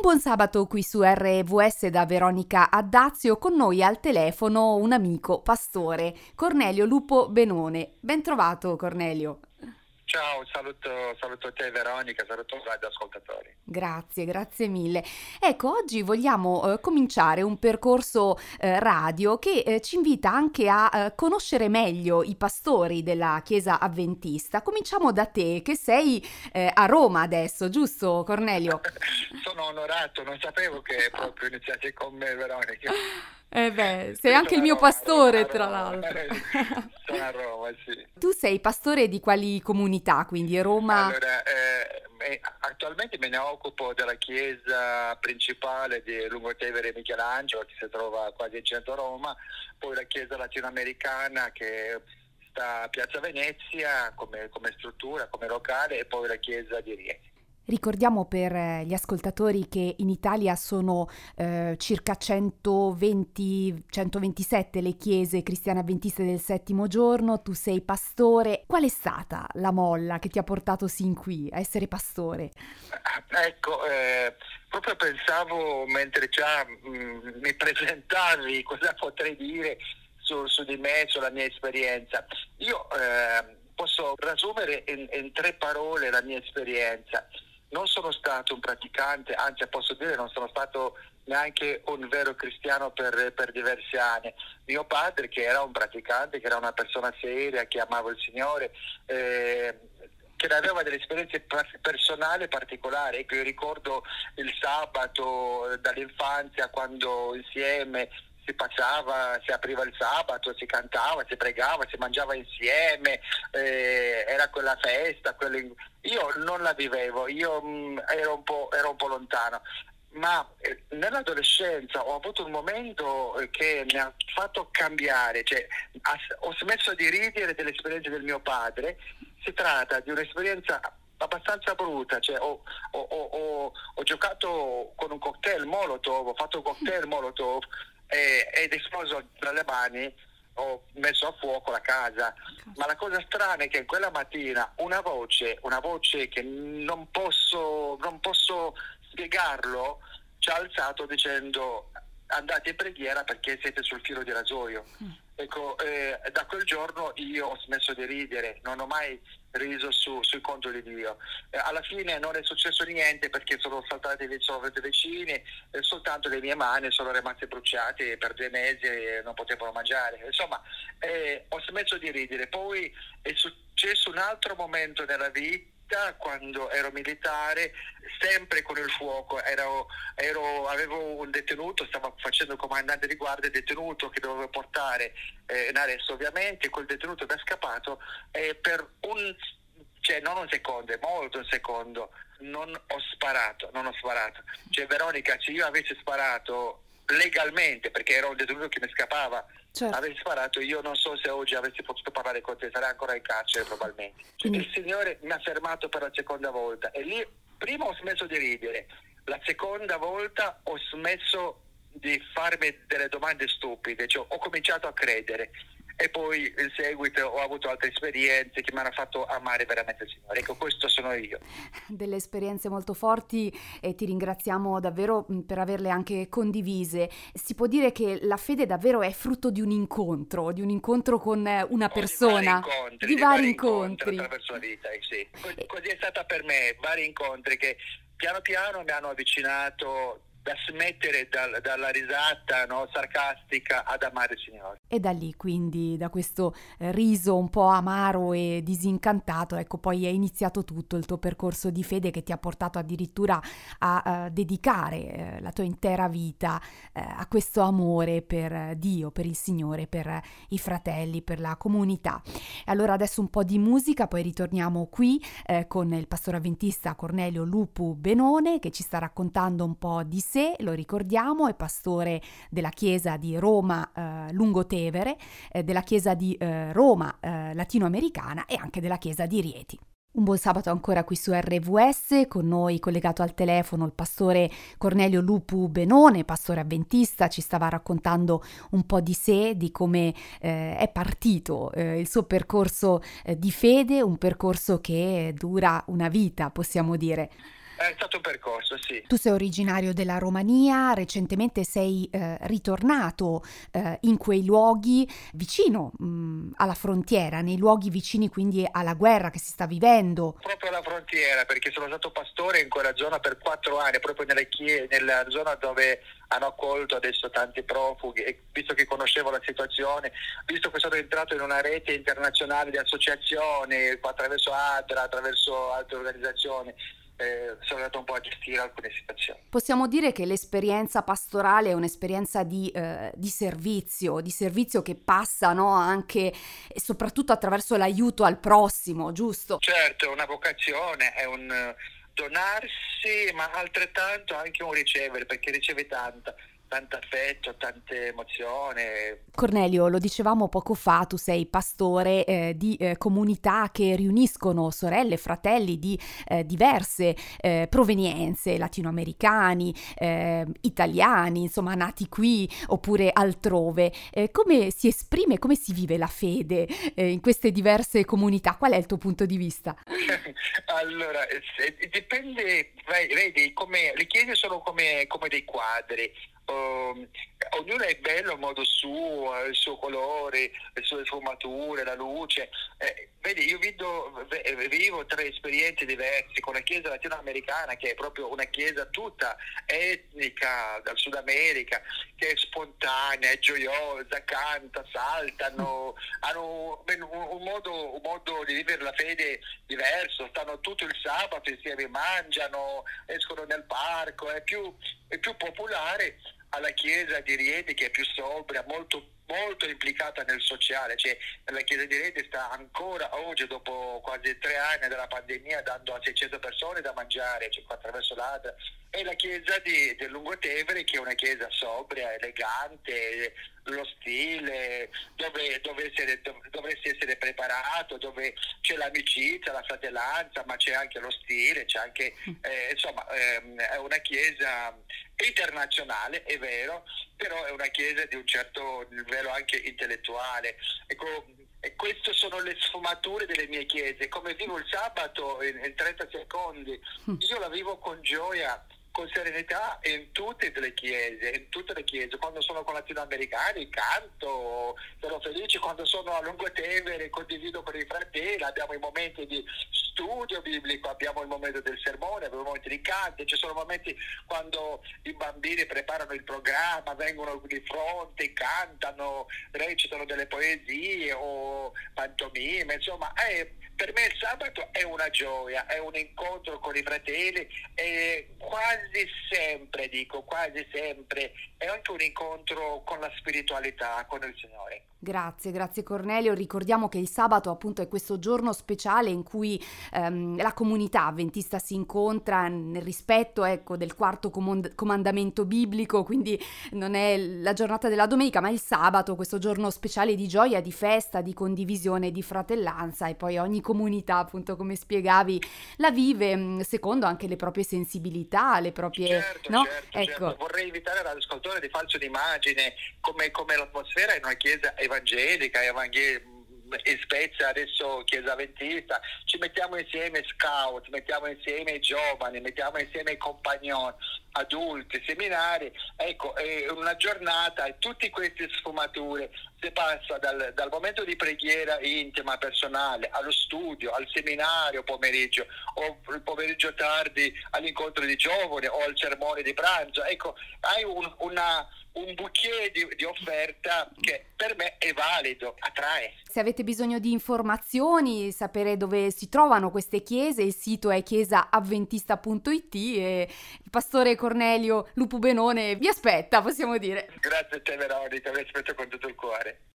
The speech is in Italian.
Buon sabato qui su RVS da Veronica Addazio, con noi al telefono un amico pastore, Cornelio Lupo Benone. Ben trovato Cornelio. Ciao, saluto, saluto te Veronica, saluto i ascoltatori. Grazie, grazie mille. Ecco, oggi vogliamo eh, cominciare un percorso eh, radio che eh, ci invita anche a eh, conoscere meglio i pastori della Chiesa Avventista. Cominciamo da te, che sei eh, a Roma adesso, giusto Cornelio? Sono onorato, non sapevo che proprio iniziate con me Veronica. Eh beh, sei anche il mio Roma, pastore, tra l'altro. Sono a Roma, sì. Tu sei pastore di quali comunità, quindi Roma? Allora, eh, attualmente me ne occupo della chiesa principale di Lungotevere Michelangelo, che si trova quasi in centro Roma, poi la chiesa latinoamericana che sta a Piazza Venezia come, come struttura, come locale, e poi la chiesa di Rieti. Ricordiamo per eh, gli ascoltatori che in Italia sono eh, circa 120-127 le chiese cristiane avventiste del settimo giorno, tu sei pastore. Qual è stata la molla che ti ha portato sin qui a essere pastore? Ecco, eh, proprio pensavo mentre già mh, mm, mi presentavi cosa potrei dire su, su, di me, sulla mia esperienza. Io eh, posso riassumere in, in tre parole la mia esperienza non sono stato un praticante, anzi posso dire non sono stato neanche un vero cristiano per, per, diversi anni. Mio padre, che era un praticante, che era una persona seria, che amava il Signore, eh, che aveva delle esperienze personali particolari. Ecco, io ricordo il sabato dall'infanzia quando insieme si passava, si apriva il sabato, si cantava, si pregava, si mangiava insieme, eh, era quella festa. Quelle... Io non la vivevo, io mh, mm, ero, un ero, un po', lontano, ma eh, nell'adolescenza ho avuto un momento eh, che mi ha fatto cambiare, cioè, ho smesso di ridere delle esperienze del mio padre, si tratta di un'esperienza abbastanza brutta, cioè, ho, ho, ho, ho, giocato con un cocktail Molotov, ho fatto un cocktail Molotov ed esploso tra le mani ho messo a fuoco la casa. Ma la cosa strana è che quella mattina una voce, una voce che non posso, non posso spiegarlo, ci ha alzato dicendo andate in preghiera perché siete sul filo di rasoio. Mm. Ecco, eh, da quel giorno io ho smesso di ridere, non ho mai riso su, sui conti di Dio. Eh, alla fine non è successo niente perché sono saltati sono vicini e soltanto le mie mani sono rimaste bruciate per due mesi e non potevano mangiare. Insomma, eh, ho smesso di ridere. Poi è successo un altro momento nella vita vita quando ero militare, sempre con il fuoco, ero, ero, avevo un detenuto, stavo facendo comandante di guardia detenuto che dovevo portare eh, in arresto ovviamente, quel detenuto mi è scappato e per un, cioè non un secondo, molto un secondo, non ho sparato, non ho sparato. Cioè Veronica, se io avessi sparato legalmente, perché ero un detenuto che mi scappava, certo. avessi sparato, io non so se oggi avessi potuto parlare con te, sarei ancora in carcere probabilmente. Quindi... Il Signore mi ha fermato per la seconda volta e lì prima ho smesso di ridere, la seconda volta ho smesso di farmi delle domande stupide, cioè ho cominciato a credere e poi in seguito ho avuto altre esperienze che mi hanno fatto amare veramente il Signore. Ecco, questo sono io. Delle esperienze molto forti e ti ringraziamo davvero per averle anche condivise. Si può dire che la fede davvero è frutto di un incontro, di un incontro con una persona. Oh, di vari incontri. Di, di vari incontri. attraverso la vita, sì. Così è stata per me, vari incontri che piano piano mi hanno avvicinato da smettere dal, dalla risata no, sarcastica ad amare il Signore. E da lì quindi, da questo eh, riso un po' amaro e disincantato, ecco poi è iniziato tutto il tuo percorso di fede che ti ha portato addirittura a, eh, dedicare eh, la tua intera vita eh, a questo amore per Dio, per il Signore, per i fratelli, per la comunità. Allora adesso un po' di musica, poi ritorniamo qui con il pastore avventista Cornelio Lupu Benone che ci sta raccontando un po' di sé, lo ricordiamo, è pastore della chiesa di Roma eh, Lungotevere, eh, della chiesa di eh, Roma eh, latinoamericana e anche della chiesa di Rieti. Un buon sabato ancora qui su RVS, con noi collegato al telefono il pastore Cornelio Lupu Benone, pastore avventista, ci stava raccontando un po' di sé, di come eh, è partito eh, il suo percorso eh, di fede, un percorso che dura una vita, possiamo dire. È stato un percorso, sì. Tu sei originario della Romania, recentemente sei eh, ritornato eh, in quei luoghi vicino mh, mm, alla frontiera, nei luoghi vicini quindi alla guerra che si sta vivendo. Proprio alla frontiera, perché sono stato pastore in quella zona per quattro anni, proprio chie- nella zona dove hanno accolto adesso tanti profughi e visto che conoscevo la situazione, visto che sono entrato in una rete internazionale di associazioni attraverso ADRA, attraverso altre organizzazioni, eh, sono andato un po' a gestire alcune situazioni. Possiamo dire che l'esperienza pastorale è un'esperienza di, eh, di servizio, di servizio che passa no, anche e soprattutto attraverso l'aiuto al prossimo, giusto? Certo, è una vocazione, è un donarsi, ma altrettanto anche un ricevere, perché riceve tanta tanto affetto, tante emozioni. Cornelio, lo dicevamo poco fa, tu sei pastore eh, di eh, comunità che riuniscono sorelle fratelli di eh, diverse eh, provenienze, latinoamericani, eh, italiani, insomma nati qui oppure altrove. Eh, come si esprime, come si vive la fede in queste diverse comunità? Qual è il tuo punto di vista? allora, dipende, vedi, come, le chiese sono come, come dei quadri um, ognuno è bello a modo suo, il suo colore, le sue sfumature, la luce. Eh, vedi, io vivo, vivo tre esperienze diverse con la chiesa latinoamericana che è proprio una chiesa tutta etnica dal Sud America, che è spontanea, è gioiosa, canta, saltano, hanno un, modo, un modo di vivere la fede diverso, stanno tutto il sabato insieme, mangiano, escono nel parco, è più, è più popolare alla chiesa di Rieti che è più sobria, molto, molto implicata nel sociale, cioè la chiesa di Rieti sta ancora oggi, dopo quasi tre anni della pandemia, dando a 600 persone da mangiare, cioè attraverso l'ADA, e la chiesa di, del Lungotevere che è una chiesa sobria, elegante, lo stile, dove dovresti essere, dovresti essere preparato, dove c'è l'amicizia, la fratellanza, ma c'è anche lo stile, c'è anche, eh, insomma, ehm, è una chiesa internazionale, è vero, però chiesa di un certo livello anche intellettuale. Ecco, e queste sono le sfumature delle mie chiese. Come vivo il sabato in, in 30 secondi, mm. io la vivo con gioia con serenità in tutte le chiese, in tutte le chiese, quando sono con latinoamericani canto, sono felice, quando sono a Lungotevere condivido con i fratelli, abbiamo i momenti di studio biblico, abbiamo il momento del sermone, abbiamo i momenti di canto, ci sono momenti quando i bambini preparano il programma, vengono di fronte, cantano, recitano delle poesie o pantomime, insomma, è, per me il sabato è una gioia, è un incontro con i fratelli e quasi sempre, dico, quasi sempre, è anche un incontro con la spiritualità, con il Signore. Grazie, grazie Cornelio. Ricordiamo che il sabato appunto è questo giorno speciale in cui ehm, la comunità avventista si incontra nel rispetto ecco, del quarto comand- comandamento biblico, quindi non è la giornata della domenica, ma il sabato, questo giorno speciale di gioia, di festa, di condivisione, di fratellanza e poi ogni comunità, appunto come spiegavi, la vive mm, secondo anche le proprie sensibilità, le proprie... Certo, no? certo, ecco. certo. Vorrei invitare l'ascoltatore di farsi un'immagine come, come l'atmosfera in una chiesa evangelica, evangel- in Spezia adesso Chiesa Ventista, ci mettiamo insieme scout, mettiamo insieme i giovani, mettiamo insieme i compagnoni, adulti, seminari, ecco, è una giornata e tutte queste sfumature si passa dal, dal, momento di preghiera intima, personale, allo studio, al seminario pomeriggio o il pomeriggio tardi all'incontro di giovani o al sermone di pranzo, ecco, hai un, una un bouquet di, di, offerta che per me è valido, attrae. Se avete bisogno di informazioni, sapere dove si trovano queste chiese, il sito è chiesaavventista.it e il pastore Cornelio Lupu Benone vi aspetta, possiamo dire. Grazie a te Veronica, vi aspetto con tutto il cuore.